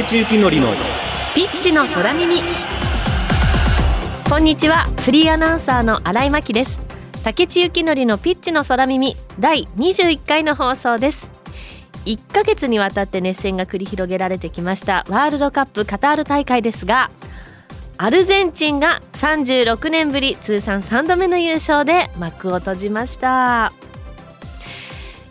竹地幸典のピッチの空耳。こんにちは。フリーアナウンサーの新井真希です。竹地幸典のピッチの空耳第21回の放送です。1ヶ月にわたって熱戦が繰り広げられてきました。ワールドカップカタール大会ですがアルゼンチンが36年ぶり通算3度目の優勝で幕を閉じました。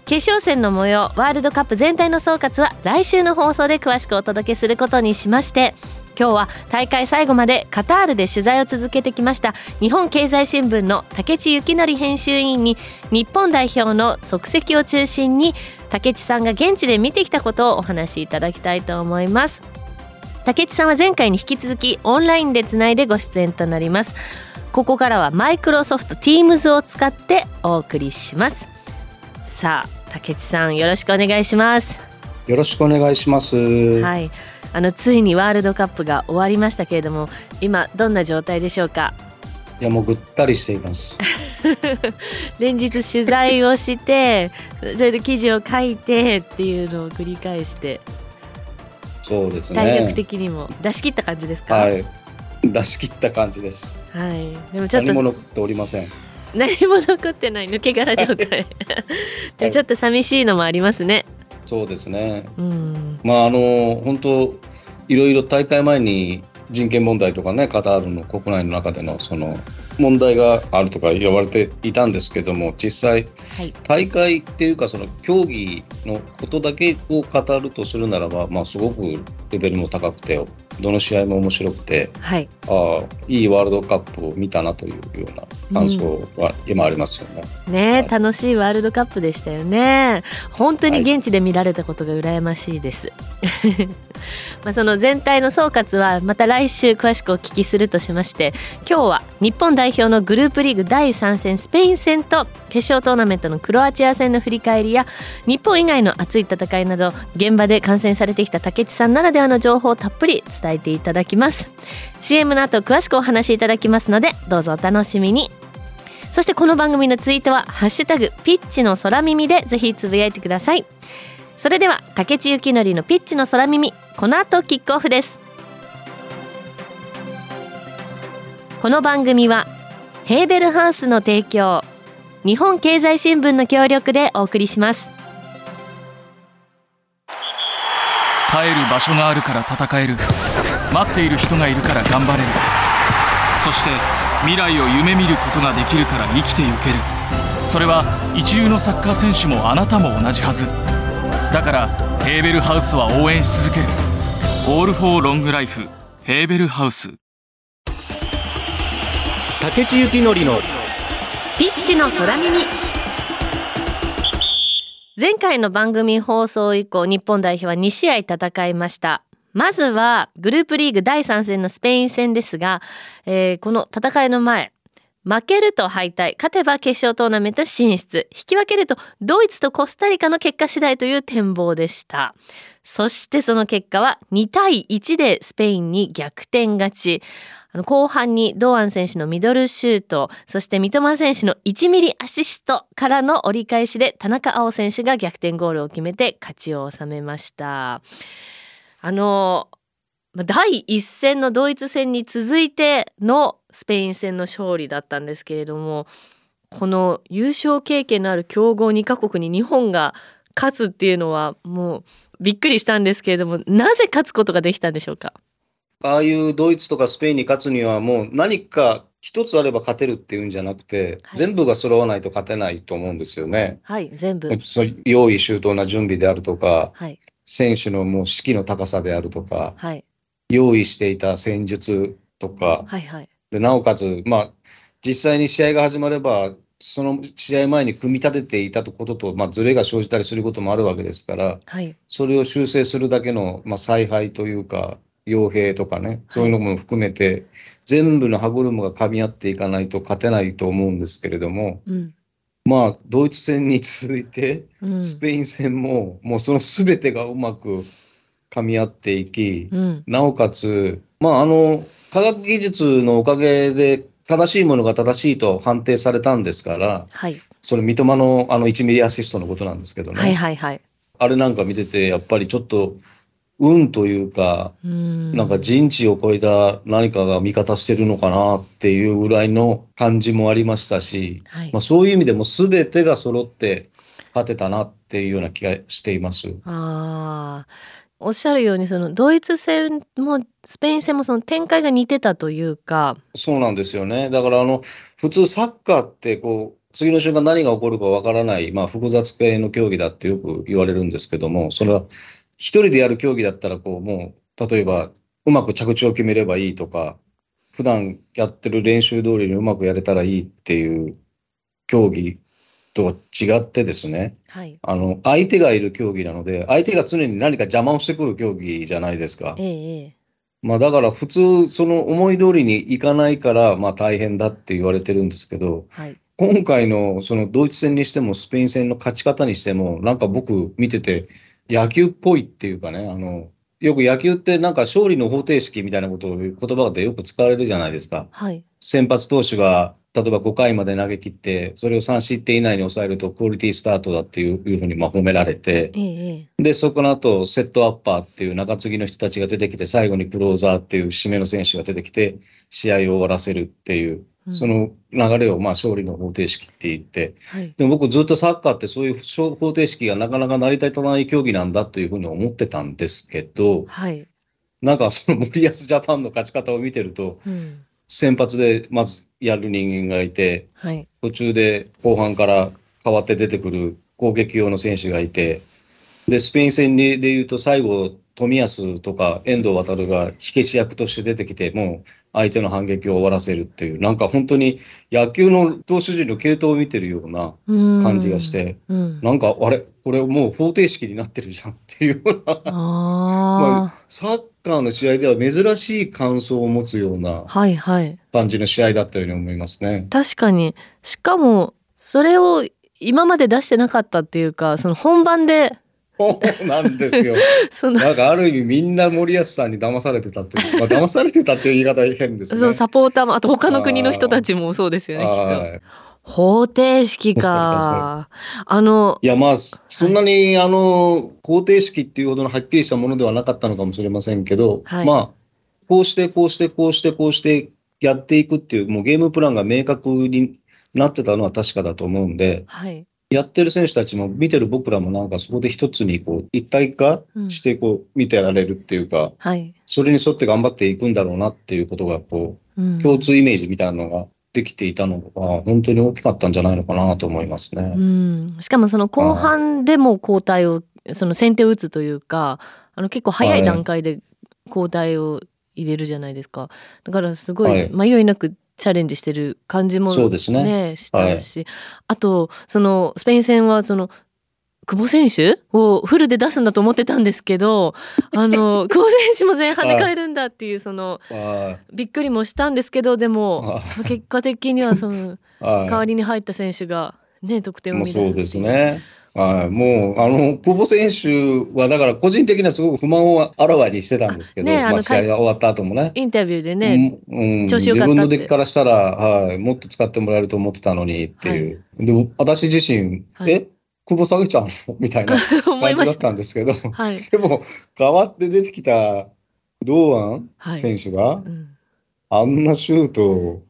決勝戦の模様ワールドカップ全体の総括は来週の放送で詳しくお届けすることにしまして今日は大会最後までカタールで取材を続けてきました日本経済新聞の竹地幸則編集委員に日本代表の足跡を中心に竹地さんが現地で見てきたことをお話しいただきたいと思います。竹地さんは前回に引き続きオンラインでつないでご出演となります。ここからはマイクロソフト Teams を使ってお送りします。さあ竹地さんよろしくお願いします。よろしくお願いします。はい。あのついにワールドカップが終わりましたけれども今どんな状態でしょうか？いやもうぐったりしています。連日取材をして それで記事を書いてっていうのを繰り返して。そうですね。体力的にも。出し切った感じですか？はい。出し切った感じです。はい。でもちょっと何も残っておりません何も残ってない抜け殻状態。でもちょっと寂しいのもありますね。そうですね。うん。まああの本当いろいろ大会前に人権問題とかねカタールの国内の中でのその問題があるとか言われていたんですけども実際はい。大会っていうかその競技のことだけを語るとするならば、まあ、すごくレベルも高くてどの試合も面白くてはい。ああいいワールドカップを見たなというような感想は今ありますよね。ね、はい。楽しいワールドカップでしたよね。本当に現地で見られたことが羨ましいです、まあその全体の総括はまた来週詳しくお聞きするとしまして今日は日本代表のグループリーグ第3戦スペイン戦と決勝トーナメントのクロアチア戦の振り返りや日本以外の熱い戦いなど現場で観戦されてきた竹内さんならではの情報をたっぷり伝えていただきます。CM の後詳しくお話しいただきますのでどうぞお楽しみに。そしてこの番組のツイートはハッシュタグピッチの空耳でぜひつぶやいてください。それでは竹地幸則のピッチの空耳。この後キックオフです。この番組はヘーベルハウスの提供日本経済新聞の協力でお送りします。帰る場所があるから戦える。待っている人がいるから頑張れる。そして未来を夢見ることができるから生きてゆける。それは一流のサッカー選手もあなたも同じはず。だからヘーベルハウスは応援し続ける「オール・フォー・ロング・ライフ」ヘーベルハウス竹地幸典の。ピッチの空耳。前回の番組放送以降日本代表は2試合戦いました。まずはグループリーグ第3戦のスペイン戦ですが、えーこの戦いの前負けると敗退。勝てば決勝トーナメント進出。引き分けるとドイツとコスタリカの結果次第という展望でした。そしてその結果は2対1でスペインに逆転勝ち。後半に堂安選手のミドルシュートそして三笘選手の1ミリアシストからの折り返しで田中碧選手が逆転ゴールを決めて勝ちを収めました。あの第一戦のドイツ戦に続いてのスペイン戦の勝利だったんですけれどもこの優勝経験のある強豪2カ国に日本が勝つっていうのはもうびっくりしたんですけれどもなぜ勝つことができたんでしょうか？ああいうドイツとかスペインに勝つにはもう何か一つあれば勝てるっていうんじゃなくて、はい。全部が揃わないと勝てないと思うんですよね。はい全部。そう用意周到な準備であるとかはい。選手のもう士気の高さであるとかはい。用意していた戦術とかはいはいでなおかつ、まあ、実際に試合が始まればその試合前に組み立てていたことと、まあ、ズレが生じたりすることもあるわけですからはい。それを修正するだけの、まあ、采配というか傭兵とかねそういうのも含めて、全部の歯車が噛み合っていかないと勝てないと思うんですけれども、うん。まあドイツ戦に続いてうん。スペイン戦も、もうその全てがうまく噛み合っていき、うん。なおかつ、まあ、あの科学技術のおかげで正しいものが正しいと判定されたんですから、はい。それ三笘のあの1ミリアシストのことなんですけどね、はいはいはい。あれなんか見てて、やっぱりちょっと運というか、うん。なんか人知を超えた何かが味方してるのかなっていうぐらいの感じもありましたし、はい。まあ、そういう意味でも全てが揃って勝てたなっていうような気がしています。ああおっしゃるようにそのドイツ戦もスペイン戦もその展開が似てたというかそうなんですよね。だからあの普通サッカーってこう次の瞬間何が起こるかわからない、まあ、複雑系の競技だってよく言われるんですけども、それは一人でやる競技だったらこうもう例えばうまく着地を決めればいいとか、普段やってる練習通りにうまくやれたらいいっていう競技とは違ってですね、はい。あの相手がいる競技なので、相手が常に何か邪魔をしてくる競技じゃないですか。ええええ。まあだから普通その思い通りにいかないからまあ大変だって言われてるんですけど、はい。今回のそのドイツ戦にしてもスペイン戦の勝ち方にしてもなんか僕見てて野球っぽいっていうかね、あの、よく野球ってなんか勝利の方程式みたいなことを言葉でよく使われるじゃないですか。はい。先発投手が例えば5回まで投げ切って、それを3失点以内に抑えるとクオリティスタートだっていうふうにまあ褒められて、ええええ。で、そこの後、セットアッパーっていう中継ぎの人たちが出てきて、最後にクローザーっていう締めの選手が出てきて、試合を終わらせるっていう、うん。その流れをまあ勝利の方程式って言って、はい。でも僕ずっとサッカーってそういう方程式がなかなか成り立たない競技なんだというふうに思ってたんですけど、はい。なんかその森保ジャパンの勝ち方を見てると、うん先発でまずやる人間がいて、はい。途中で後半から変わって出てくる攻撃用の選手がいて、で、スペイン戦で言うと最後、冨安とか遠藤航が火消し役として出てきて、もう相手の反撃を終わらせるっていう、なんか本当に野球の投手陣の系統を見てるようなうん。感じがして、うん。なんかあれ、これもう方程式になってるじゃん っていうような、あ サッカーの試合では珍しい感想を持つような感じの試合だったように思いますね。確かに。しかもそれを今まで出してなかったっていうかその本番でそうなんですよ。なんかある意味みんな森保さんに騙されてたっていう、まあ騙されてたっていう言い方は変ですね。そうサポーターもあと他の国の人たちもそうですよねきっと。はい。方程式か。あのいやまあそんなにあの方程式っていうほどのはっきりしたものではなかったのかもしれませんけど、はい。まあこうしてこうしてこうしてこうしてやっていくっていうもうゲームプランが明確になってたのは確かだと思うんで、はいやってる選手たちも見てる僕らもなんかそこで一つにこう一体化してこう見てられるっていうか、はい、それに沿って頑張っていくんだろうなっていうことがこううん。共通イメージみたいなのができていたのは本当に大きかったんじゃないのかなと思いますね。うん、しかもその後半でも交代をその先手を打つというかあの結構早い段階で交代を入れるじゃないですか。だからすごはいい。迷いなくチャレンジしてる感じもそうですね。ねしたし、あとそのスペイン戦はその久保選手をフルで出すんだと思ってたんですけどあの 久保選手も前半で変えるんだっていうそのはい。びっくりもしたんですけどでもはい。結果的にはその はい。代わりに入った選手がね得点を生み出すそうですね。はい、もう、あの、久保選手は、だから個人的にはすごく不満をあらわにしてたんですけど、まあ、ねあの試合が終わった後もね。インタビューでね、うん自分の出来からしたら、はい、もっと使ってもらえると思ってたのにっていう。でも、私自身、はいえ、久保下げちゃうのみたいな 思感じだった。たんですけど、はい。でも、代わって出てきた堂安はい選手が、うん、あんなシュートを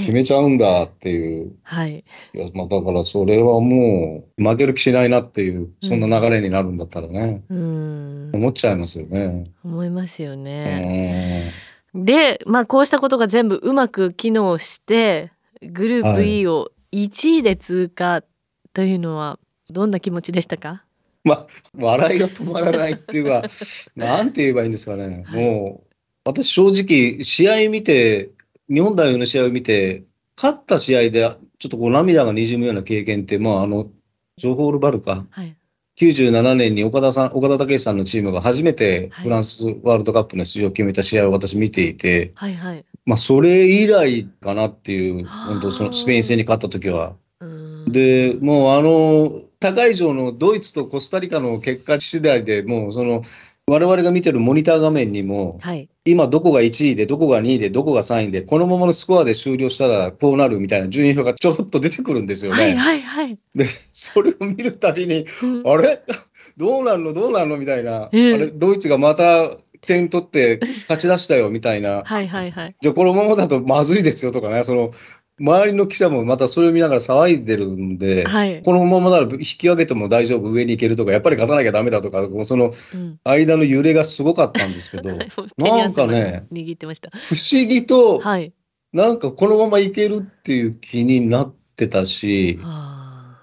決めちゃうんだっていう。はい。いや、まあ、だからそれはもう負ける気しないなっていう、そんな流れになるんだったらね、うん、思っちゃいますよね。思いますようね。ん。で、まあこうしたことが全部うまく機能して、グループはい E を1位で通過というのはどんな気持ちでしたか？まあ、笑いが止まらないっていうか、なんて言えばいいんですかね。もう、私正直、試合見て、日本代表の試合を見て、勝った試合で、ちょっとこう涙が滲むような経験って、まあ、あの、ジョホールバルか。はい。97年に岡田さん、岡田武史さんのチームが初めてはいフランスワールドカップの出場を決めた試合を私見ていて、はいはい。まあ、それ以来かなっていう、はあ本当そのスペイン戦に勝った時は。うん、で、もうあの、高い上のドイツとコスタリカの結果次第でもうその、我々が見てるモニター画面にも、はい。今どこが1位で、どこが2位で、どこが3位で、このままのスコアで終了したらこうなるみたいな順位表がちょろっと出てくるんですよね。はいはいはい。で、それを見るたびに、うん。あれ？どうなんの？どうなんの？みたいな、ええあれ、ドイツがまた点取って勝ち出したよみたいな、はいはいはい。じゃあこのままだとまずいですよとかね、その周りの記者もまたそれを見ながら騒いでるんで、はい。このままなら引き上げても大丈夫、上に行けるとか、やっぱり勝たなきゃダメだとか、そのうん。間の揺れがすごかったんですけど、はいなんかね、握ってました。不思議と、はい。なんかこのままいけるっていう気になってたし、あ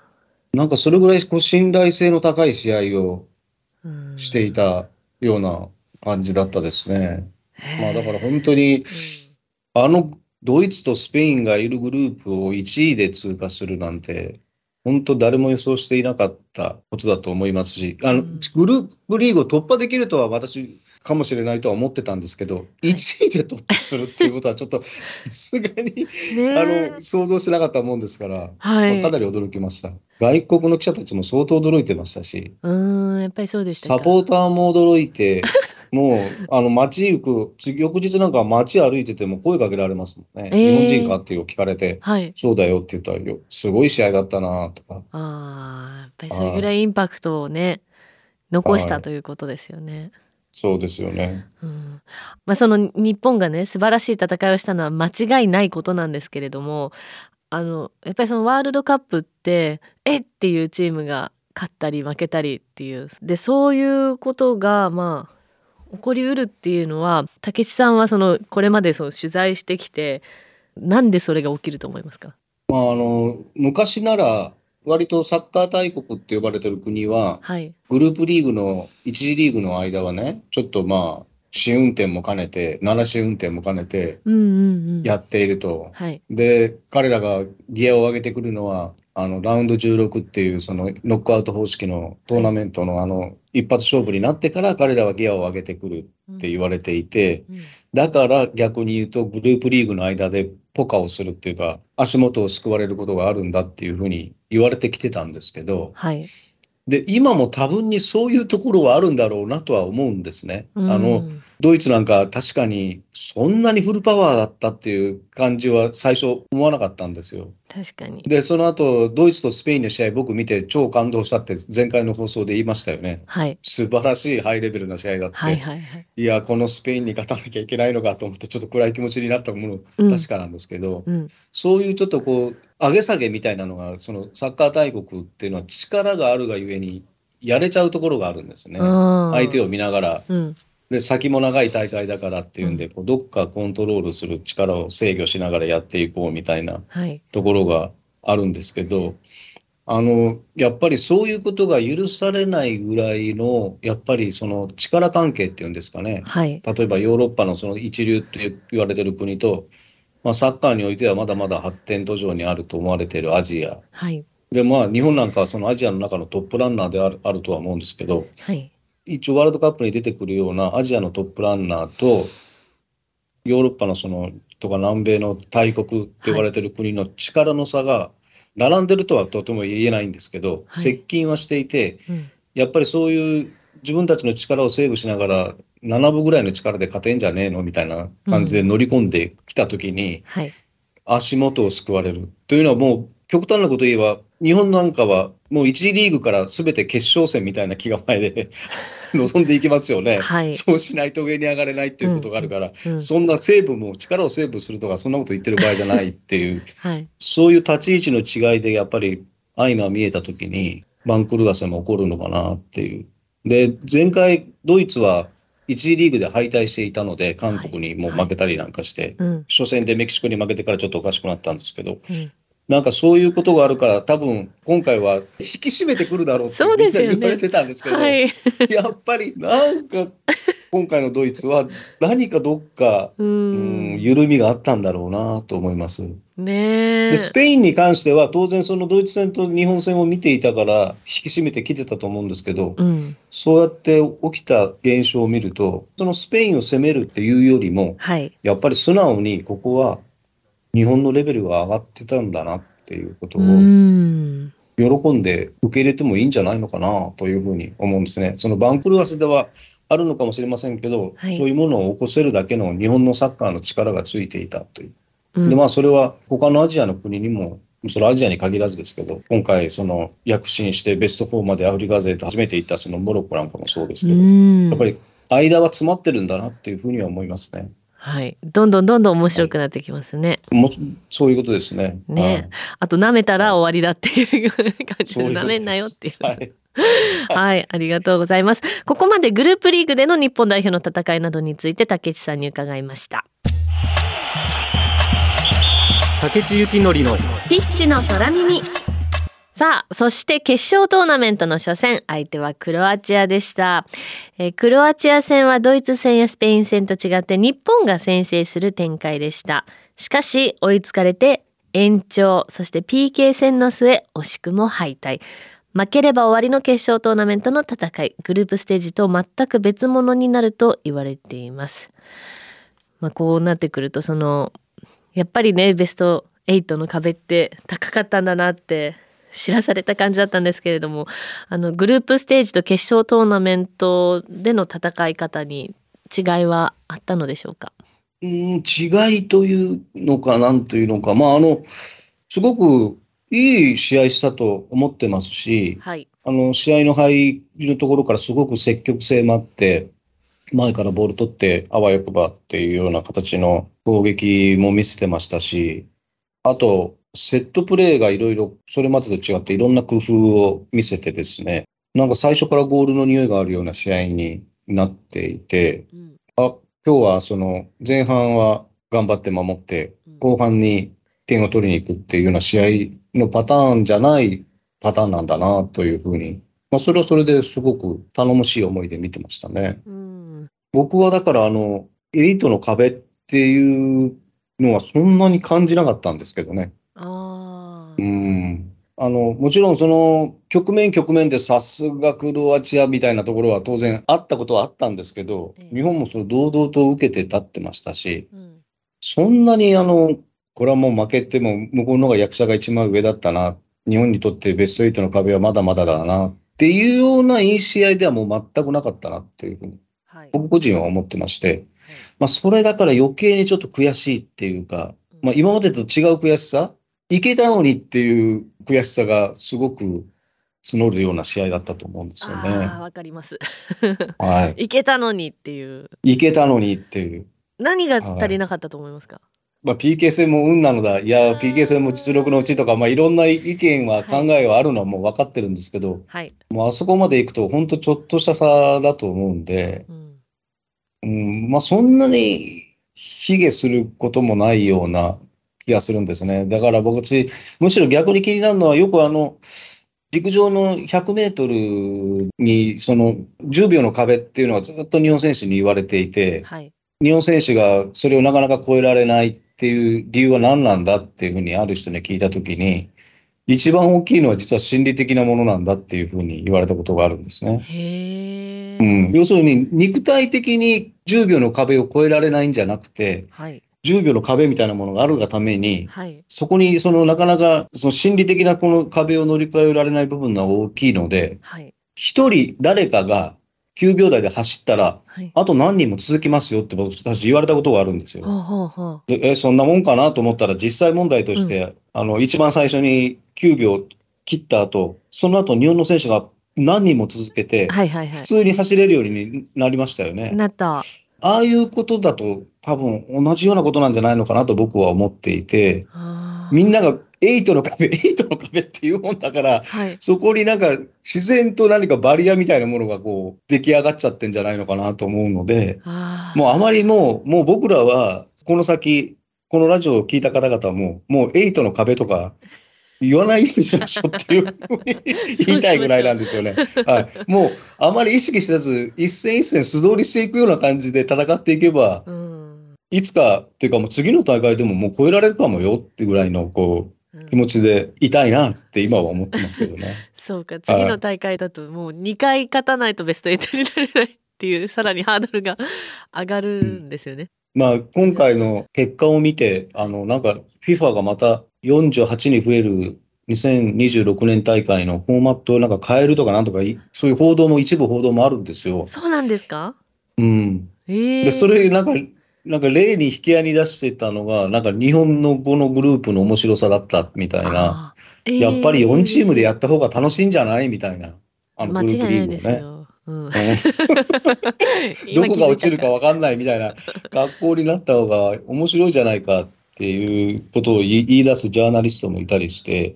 なんかそれぐらいこう信頼性の高い試合をしていたような感じだったですね。まあだから本当に、あのドイツとスペインがいるグループを1位で通過するなんて、本当誰も予想していなかったことだと思いますし、あのうんグループリーグを突破できるとは私かもしれないとは思ってたんですけど、1位で突破するっていうことはちょっとさすがに、ねあえの想像してなかったもんですから、はい。まあかなり驚きました。外国の記者たちも相当驚いてましたし、うーん、やっぱりそうでしたサか。ポーターも驚いて、もう、あの、街行く、次翌日なんか街歩いてても声かけられますもんね。えー日本人かっていう聞かれて、はい。そうだよって言ったらよ、すごい試合だったなとか。ああ、やっぱりそれぐらいインパクトをね、残したということですよね。そうですよね。うんまあ、その日本がね素晴らしい戦いをしたのは間違いないことなんですけれどもあのやっぱりそのワールドカップってえっていうチームが勝ったり負けたりっていうでそういうことがまあ起こりうるっていうのは武智さんはそのこれまでその取材してきてなんでそれが起きると思いますか？まあ、あの、昔なら、割とサッカー大国って呼ばれてる国は、はい。グループリーグの、1次リーグの間はね、ちょっとまあ、試運転も兼ねて、7試運転も兼ねてうんうんうん。やっていると。はい。で、彼らがギアを上げてくるのは、あの、ラウンド16っていう、その、ノックアウト方式のトーナメントの、あの、一発勝負になってから、彼らはギアを上げてくるって言われていて、うんだから逆に言うと、グループリーグの間でポカをするっていうか、足元を救われることがあるんだっていうふうに言われてきてたんですけど、はいで、今も多分にそういうところはあるんだろうなとは思うんですね。あの、うんドイツなんか確かにそんなにフルパワーだったっていう感じは最初思わなかったんですよ。確かにで、その後、ドイツとスペインの試合僕見て超感動したって前回の放送で言いましたよね。はい素晴らしいハイレベルな試合だって。はいはいはいいや、このスペインに勝たなきゃいけないのかと思ってちょっと暗い気持ちになったものうん確かなんですけど、うんそういうちょっとこう、上げ下げみたいなのが、そのサッカー大国っていうのは力があるがゆえにやれちゃうところがあるんですね。相手をを見ながら、うん。で、先も長い大会だからっていうんで、こうどっかコントロールする力を制御しながらやっていこうみたいなはい。ところがあるんですけど、あの、やっぱりそういうことが許されないぐらいの、やっぱりその力関係っていうんですかね。はい。例えばヨーロッパのその一流って言われてる国と、まあ、サッカーにおいてはまだまだ発展途上にあると思われているアジア。はい。で、まあ、日本なんかはそのアジアの中のトップランナーであるあるとは思うんですけど、はい。一応ワールドカップに出てくるようなアジアのトップランナーと、ヨーロッパのその、とか南米の大国って言われてる国の力の差が、並んでるとはとても言えないんですけど、はい。接近はしていて、うん。やっぱりそういう自分たちの力をセーブしながら、7分ぐらいの力で勝てんじゃねえのみたいな感じで乗り込んできたときに、はい足元を救われる。というのはもう、極端なこと言えば、日本なんかはもう1次リーグから全て決勝戦みたいな気構えで 臨んでいきますよね。はいそうしないと上に上がれないっていうことがあるから、うんそんなセーブも力をセーブするとか、そんなこと言ってる場合じゃないっていう、はいそういう立ち位置の違いでやっぱり愛が見えたときに、番狂わせも起こるのかなっていう。で、前回、ドイツは1次リーグで敗退していたので、韓国にもう負けたりなんかして、うん。初戦でメキシコに負けてからちょっとおかしくなったんですけど、うん。なんかそういうことがあるから、多分今回は引き締めてくるだろうってみんな言われてたんですけど、はい。やっぱりなんか今回のドイツは何かどっか、ううんん緩みがあったんだろうなと思います。ねえ。で、スペインに関しては当然そのドイツ戦と日本戦を見ていたから引き締めてきてたと思うんですけど、うん。そうやって起きた現象を見ると、そのスペインを攻めるっていうよりも、はい。やっぱり素直にここは日本のレベルが上がってたんだなっていうことをうん。喜んで受け入れてもいいんじゃないのかなというふうに思うんですね。その番狂わせではあるのかもしれませんけど、はいそういうものを起こせるだけの日本のサッカーの力がついていたという。うんで、まあそれは他のアジアの国にもそれアジアに限らずですけど、今回、その躍進してベスト4までアフリカ勢と初めて行ったそのモロッコなんかもそうですけど、うんやっぱり間は詰まってるんだなっていうふうには思いますね。はい。どんどんどんどん面白くなってきますね。もうそういうことですね。ねあと舐めたら終わりだっていう感じでそうい舐めんなよっていう。はい。はい。はい、ありがとうございます。ここまでグループリーグでの日本代表の戦いなどについて竹内さんに伺いました。竹地幸典のピッチの空耳。さあ、そして決勝トーナメントの初戦、相手はクロアチアでした。えークロアチア戦はドイツ戦やスペイン戦と違って日本が先制する展開でした。しかし、追いつかれて延長、そして PK 戦の末、惜しくも敗退。負ければ終わりの決勝トーナメントの戦い、グループステージと全く別物になると言われています。まあ、こうなってくると、その、やっぱりねベスト8の壁って高かったんだなって知らされた感じだったんですけれどもあのグループステージと決勝トーナメントでの戦い方に違いはあったのでしょうか？うん、違いというのか、なんというのか、まあ、あの、すごくいい試合したと思ってますし、はい。あの、試合の入りのところからすごく積極性もあって、前からボール取って、あわよくばっていうような形の攻撃も見せてましたし、あと、セットプレーがいろいろ、それまでと違っていろんな工夫を見せてですね、なんか最初からゴールの匂いがあるような試合になっていて、うん。今日はその前半は頑張って守って、後半に点を取りに行くっていうような試合のパターンじゃないパターンなんだなというふうに、まあ、それはそれですごく頼もしい思いで見てましたね。うん僕はだからあの、エリートの壁っていうのはそんなに感じなかったんですけどね。あーうん。あの、もちろんその局面局面でさすがクロアチアみたいなところは当然あったことはあったんですけどえ、え日本もそれ堂々と受けて立ってましたし、うんそんなにあの、これはもう負けても向こうの方が役者が一番上だったな、日本にとってベスト8の壁はまだまだだなっていうようないい試合ではもう全くなかったなっていうふうに。はい。僕個人は思ってまして、まあそれだから余計にちょっと悔しいっていうか、まあ今までと違う悔しさ、いけたのにっていう悔しさがすごく募るような試合だったと思うんですよね。わかります。はい。いけたのにっていう。いけたのにっていう。何が足りなかったと思いますか、まあ PK 戦も運なのだ。いや、PK 戦も実力のうちとか、まあいろんな意見は考えはあるのはもう分かってるんですけど、はい、もうあそこまで行くと本当ちょっとした差だと思うんで、うん。うん、まあそんなに卑下することもないような気がするんですね。だから僕ち、むしろ逆に気になるのはよくあの、陸上の100メートルにその10秒の壁っていうのはずっと日本選手に言われていて、はい。日本選手がそれをなかなか超えられないっていう理由は何なんだっていうふうにある人に聞いたときに、一番大きいのは実は心理的なものなんだっていうふうに言われたことがあるんですね。へえ、うん、要するに肉体的に10秒の壁を越えられないんじゃなくて、はい。10秒の壁みたいなものがあるがために、はい。そこにそのなかなかその心理的なこの壁を乗り越えられない部分が大きいので、はい。一人誰かが9秒台で走ったら、はい。あと何人も続きますよって僕たち言われたことがあるんですよ。え、そんなもんかなと思ったら、実際問題として、あの、一番最初に9秒切った後、その後日本の選手が何人も続けて、はいはいは普通に走れるようになりましたよいね。なった。ああいうことだと、多分同じようなことなんじゃないのかなと僕は思っていて、みんなが8の壁、8の壁っていうもんだから、はいそこになんか自然と何かバリアみたいなものがこう出来上がっちゃってんじゃないのかなと思うので、もうあまりもう、もう僕らは、この先、このラジオを聞いた方々も、もう8の壁とか言わないようにしましょうっていう 言いたいぐらいなんですよね。はい。もう、あまり意識せず、一戦一戦素通りしていくような感じで戦っていけば、うんいつか、っていうかもう次の大会でももう超えられるかもよってぐらいの、こう、うん気持ちでいたいなって今は思ってますけどね。そうか次の大会だともう2回勝たないとベスト8になれないっていうさらにハードルが上がるんですよね。まあ、今回の結果を見て、あの、なんか、FIFA がまた48に増える2026年大会のフォーマットをなんか変えるとかなんとかい、そういう報道も一部報道もあるんですよ。そうなんですか？うん。ええで、それなんか、なんか例に引き合いに出してたのが、なんか日本のこのグループの面白さだったみたいな。あーやっぱり4チームでやっった方が楽しいんじゃないみたいな。あのグループリーグをね。よ。うん、どこが落ちるか分かんないみたいな学校になった方が面白いじゃないかっていうことを言い出すジャーナリストもいたりして。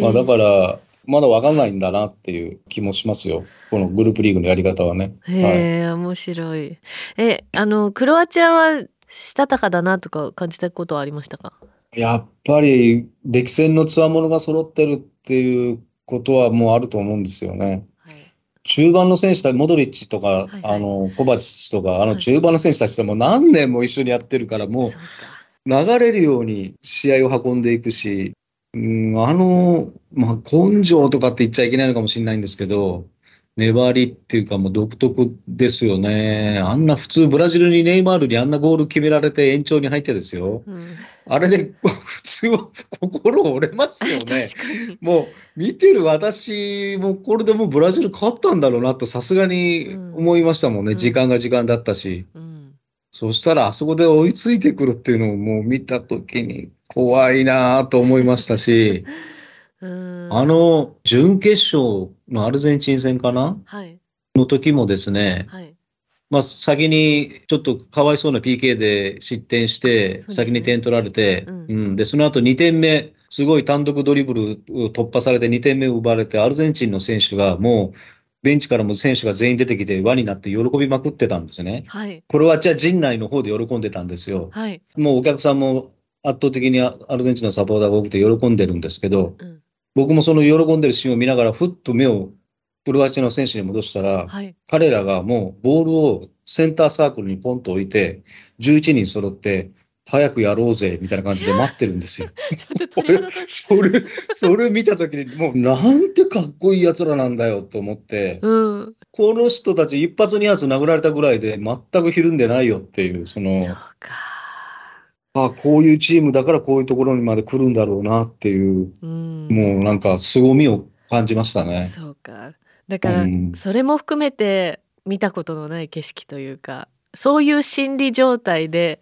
まあ、だから、まだ分かんないんだなっていう気もしますよ。このグループリーグのやり方はね。はい、へえ、面白い。え、あのクロアチアはしたたかだなとか感じたことはありましたか？やっぱり歴戦のつわものが揃ってるっていうことはもうあると思うんですよね。はい。中盤の選手たち、モドリッチとか、はいはいあのコバチッチとか、あはいの中盤の選手たちともう何年も一緒にやってるから、もう。流れるように試合を運んでいくし、うん、あの、まあ、根性とかって言っちゃいけないのかもしれないんですけど、粘りっていうかもう独特ですよね。あんな普通ブラジルにネイマールにあんなゴール決められて延長に入ってですよ。うん。あれで普通は心折れますよね。もう見てる私もこれでもうブラジル勝ったんだろうなとさすがに思いましたもんね。うん時間が時間だったし。うん。そしたらあそこで追いついてくるっていうのをもう見たときに怖いなぁと思いましたし、うん。あ。の準決勝のアルゼンチン戦かな？はい。の時もですね、はい。まあ先にちょっとかわいそうな PK で失点して、先に点取られて、うんうん、で、その後2点目、すごい単独ドリブルを突破されて2点目を奪われて、アルゼンチンの選手がもう、ベンチからも選手が全員出てきて輪になって喜びまくってたんですね。はい。これはじゃあ陣内の方で喜んでたんですよ。はい。もうお客さんも圧倒的にアアルゼンチンのサポーターが多くて喜んでるんですけど、うん。僕もその喜んでるシーンを見ながら、ふっと目をクロアチアの選手に戻したら、はい。彼らがもうボールをセンターサークルにポンと置いて、11人揃って、早くやろうぜみたいな感じで待ってるんですよ。ちょっと鳥肌立つ。それ、それ見たときに、もうなんてかっこいい奴らなんだよと思って、うん。この人たち一発二発殴られたぐらいで全くひるんでないよっていう、そのそう、か。あこういうチームだからこういうところにまで来るんだろうなっていう、うん。もうなんか凄みを感じましたね。そうか。だから、うんそれも含めて見たことのない景色というか、そういう心理状態で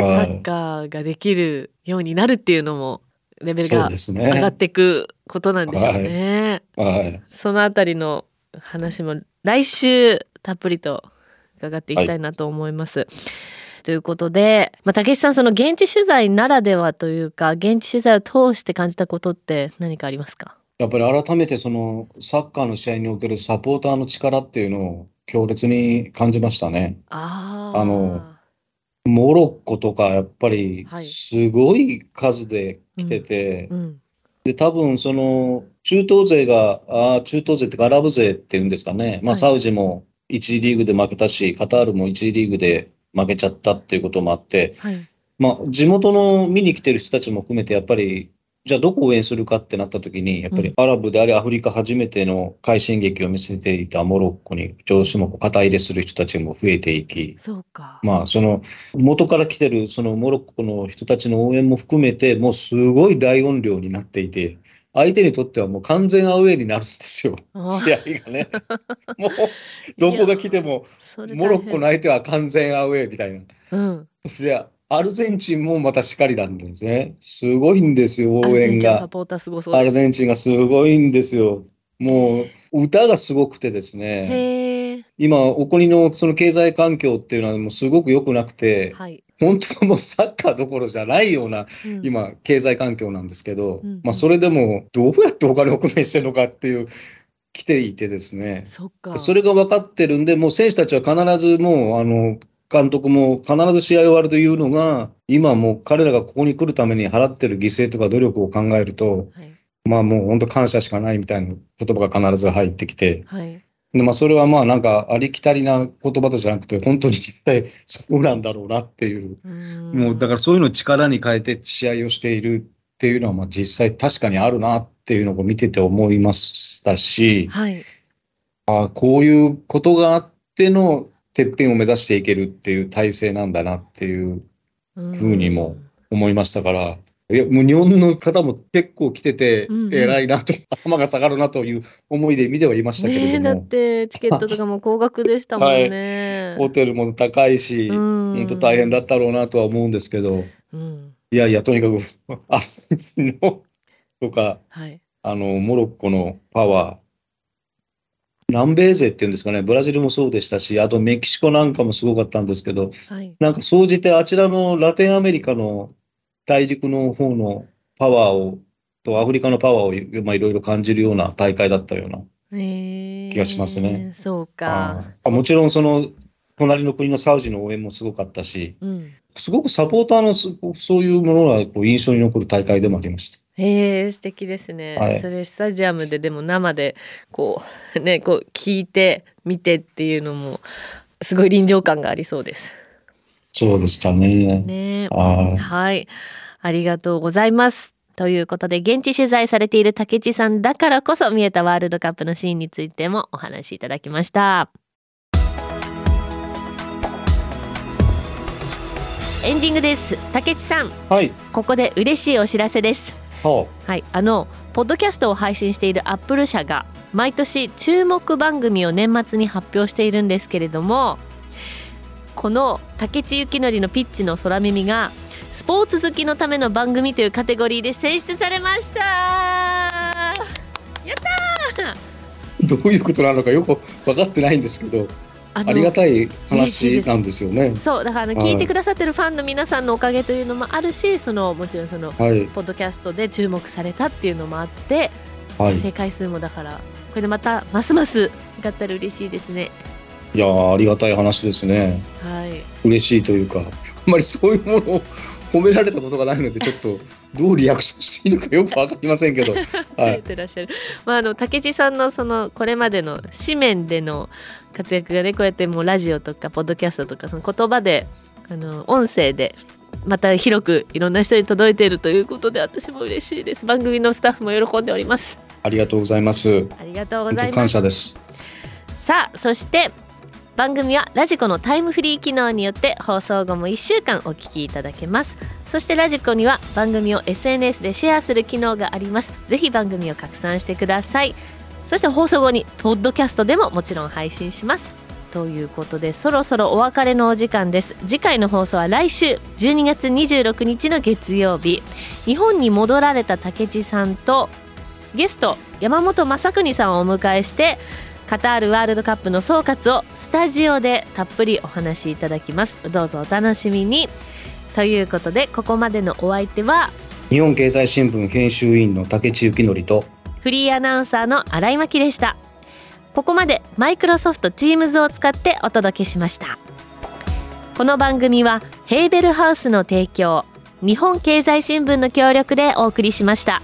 サはいッカーができるようになるっていうのもレベルが。上がっていくことなんでしょうね。はい。そのあたりの話も来週たっぷりと伺っていきたいなと思います。ということで、まあ、竹内さんその現地取材ならではというか現地取材を通して感じたことって何かありますか？やっぱり改めてそのサッカーの試合におけるサポーターの力っていうのを強烈に感じましたね。ああのモロッコとかやっぱりはい。すごい数で来てて、うん、で、多分その中東勢が、あー中東勢っていうかアラブ勢っていうんですかね、まはい。あサウジも1次リーグで負けたし、カタールも1次リーグで負けちゃったっていうこともあって、はい。まあ地元の見に来てる人たちも含めてやっぱり、じゃあどこを応援するかってなった時に、やっぱりアラブでありアフリカ初めての快進撃を見せていたモロッコに上司も肩入れする人たちも増えていき、そうか、まあ、その元から来てるそのモロッコの人たちの応援も含めて、もうすごい大音量になっていて、相手にとってはもう完全アウェーになるんですよ、試合がね。もう、どこが来ても、モロッコの相手は完全アウェーみたいな。うん、で、アルゼンチンもまたしかりなんですね。すごいんですよ、応援が。アルゼンチンがすごいんですよ。もう、歌がすごくてですね。今、お国のその経済環境っていうのはもうすごく良くなくて、はい、本当はもうサッカーどころじゃないようなうん、今、経済環境なんですけど、うん。まあ、それでもどうやってお金を工面してるのかっていう、来ていてですね、そっか。それが分かってるんで、もう選手たちは必ずもう、あの、監督も必ず試合終わるというのが、今もう彼らがここに来るために払ってる犠牲とか努力を考えると、はい。まあもう本当感謝しかないみたいな言葉が必ず入ってきて、はい。でまあそれはまあなんかありきたりな言葉じゃなくて、本当に実際そうなんだろうなっていう。もうだからそういうのを力に変えて試合をしているっていうのはまあ実際確かにあるなっていうのを見てて思いましたし、はい。あこういうことがあってのてっぺんを目指していけるっていう体制なんだなっていうふふうにも思いましたから、いやもう日本の方も結構来ててうんうん。偉いなと、頭が下がるなという思いで見てはいましたけねえだっれども、てチケットとかも高額でしたもんね。ホテルも高いし、うん。本当大変だったろうなとは思うんですけど、うん。いやいや、とにかく、アルゼンチンのとか、はい。あの、モロッコのパワー、南米勢っていうんですかね、ブラジルもそうでしたし、あとメキシコなんかもすごかったんですけど、はい。なんか総じてあちらのラテンアメリカの大陸の方のパワーを、とアフリカのパワーを、まあ、いろいろ感じるような大会だったようなえー気がしますね。そうか。あもちろんその隣の国のサウジの応援もすごかったし、うん。すごくサポーターのすそういうものがこう印象に残る大会でもありました。へえ素敵ですね、はいそれスタジアムででも生でこうねこう聞いて見てっていうのもすごい臨場感がありそうですそうでしたね。ね。はい。はい。ありがとうございます。ということで現地取材されている竹地さんだからこそ見えたワールドカップのシーンについてもお話しいただきました。エンディングです。竹地さん。はい。ここで嬉しいお知らせです。ははい、あのポッドキャストを配信しているアップル社が毎年注目番組を年末に発表しているんですけれどもこの竹地幸典のピッチの空耳がスポーツ好きのための番組というカテゴリーで選出されましたやったーどういうことなのかよく分かってないんですけど、ありがたい話なんですよね。そうだから、聞いてくださってるファンの皆さんのおかげというのもあるしそのもちろんそのはい。ポッドキャストで注目されたっていうのもあってはい。正解数もだからこれでまたますますがったら嬉しいですねいやーありがたい話ですね。はい嬉しいというか、あんまりそういうものを 褒められたことがないので、ちょっとどうリアクションしていいのかよく分かりませんけど、はい。てらっしゃる、まああの竹地さんのそのこれまでの紙面での活躍がねこうやってもうラジオとかポッドキャストとかその言葉であの音声でまた広くいろんな人に届いているということで私も嬉しいです番組のスタッフも喜んでおりますありがとうございます。ありがとうございます感謝です。さあそして番組はラジコのタイムフリー機能によって放送後も1週間お聞きいただけます。そしてラジコには番組を SNS でシェアする機能があります。ぜひ番組を拡散してください。そして放送後にポッドキャストでももちろん配信します。ということでそろそろお別れのお時間です。次回の放送は来週12月26日の月曜日。日本に戻られた竹地さんとゲスト山本昌邦さんをお迎えしてカタールワールドカップの総括をスタジオでたっぷりお話しいただきます。どうぞお楽しみに。ということでここまでのお相手は日本経済新聞編集委員の竹地幸則と、フリーアナウンサーの新井真希でした。ここまでマイクロソフト Teams を使ってお届けしました。この番組はヘーベルハウスの提供日本経済新聞の協力でお送りしました。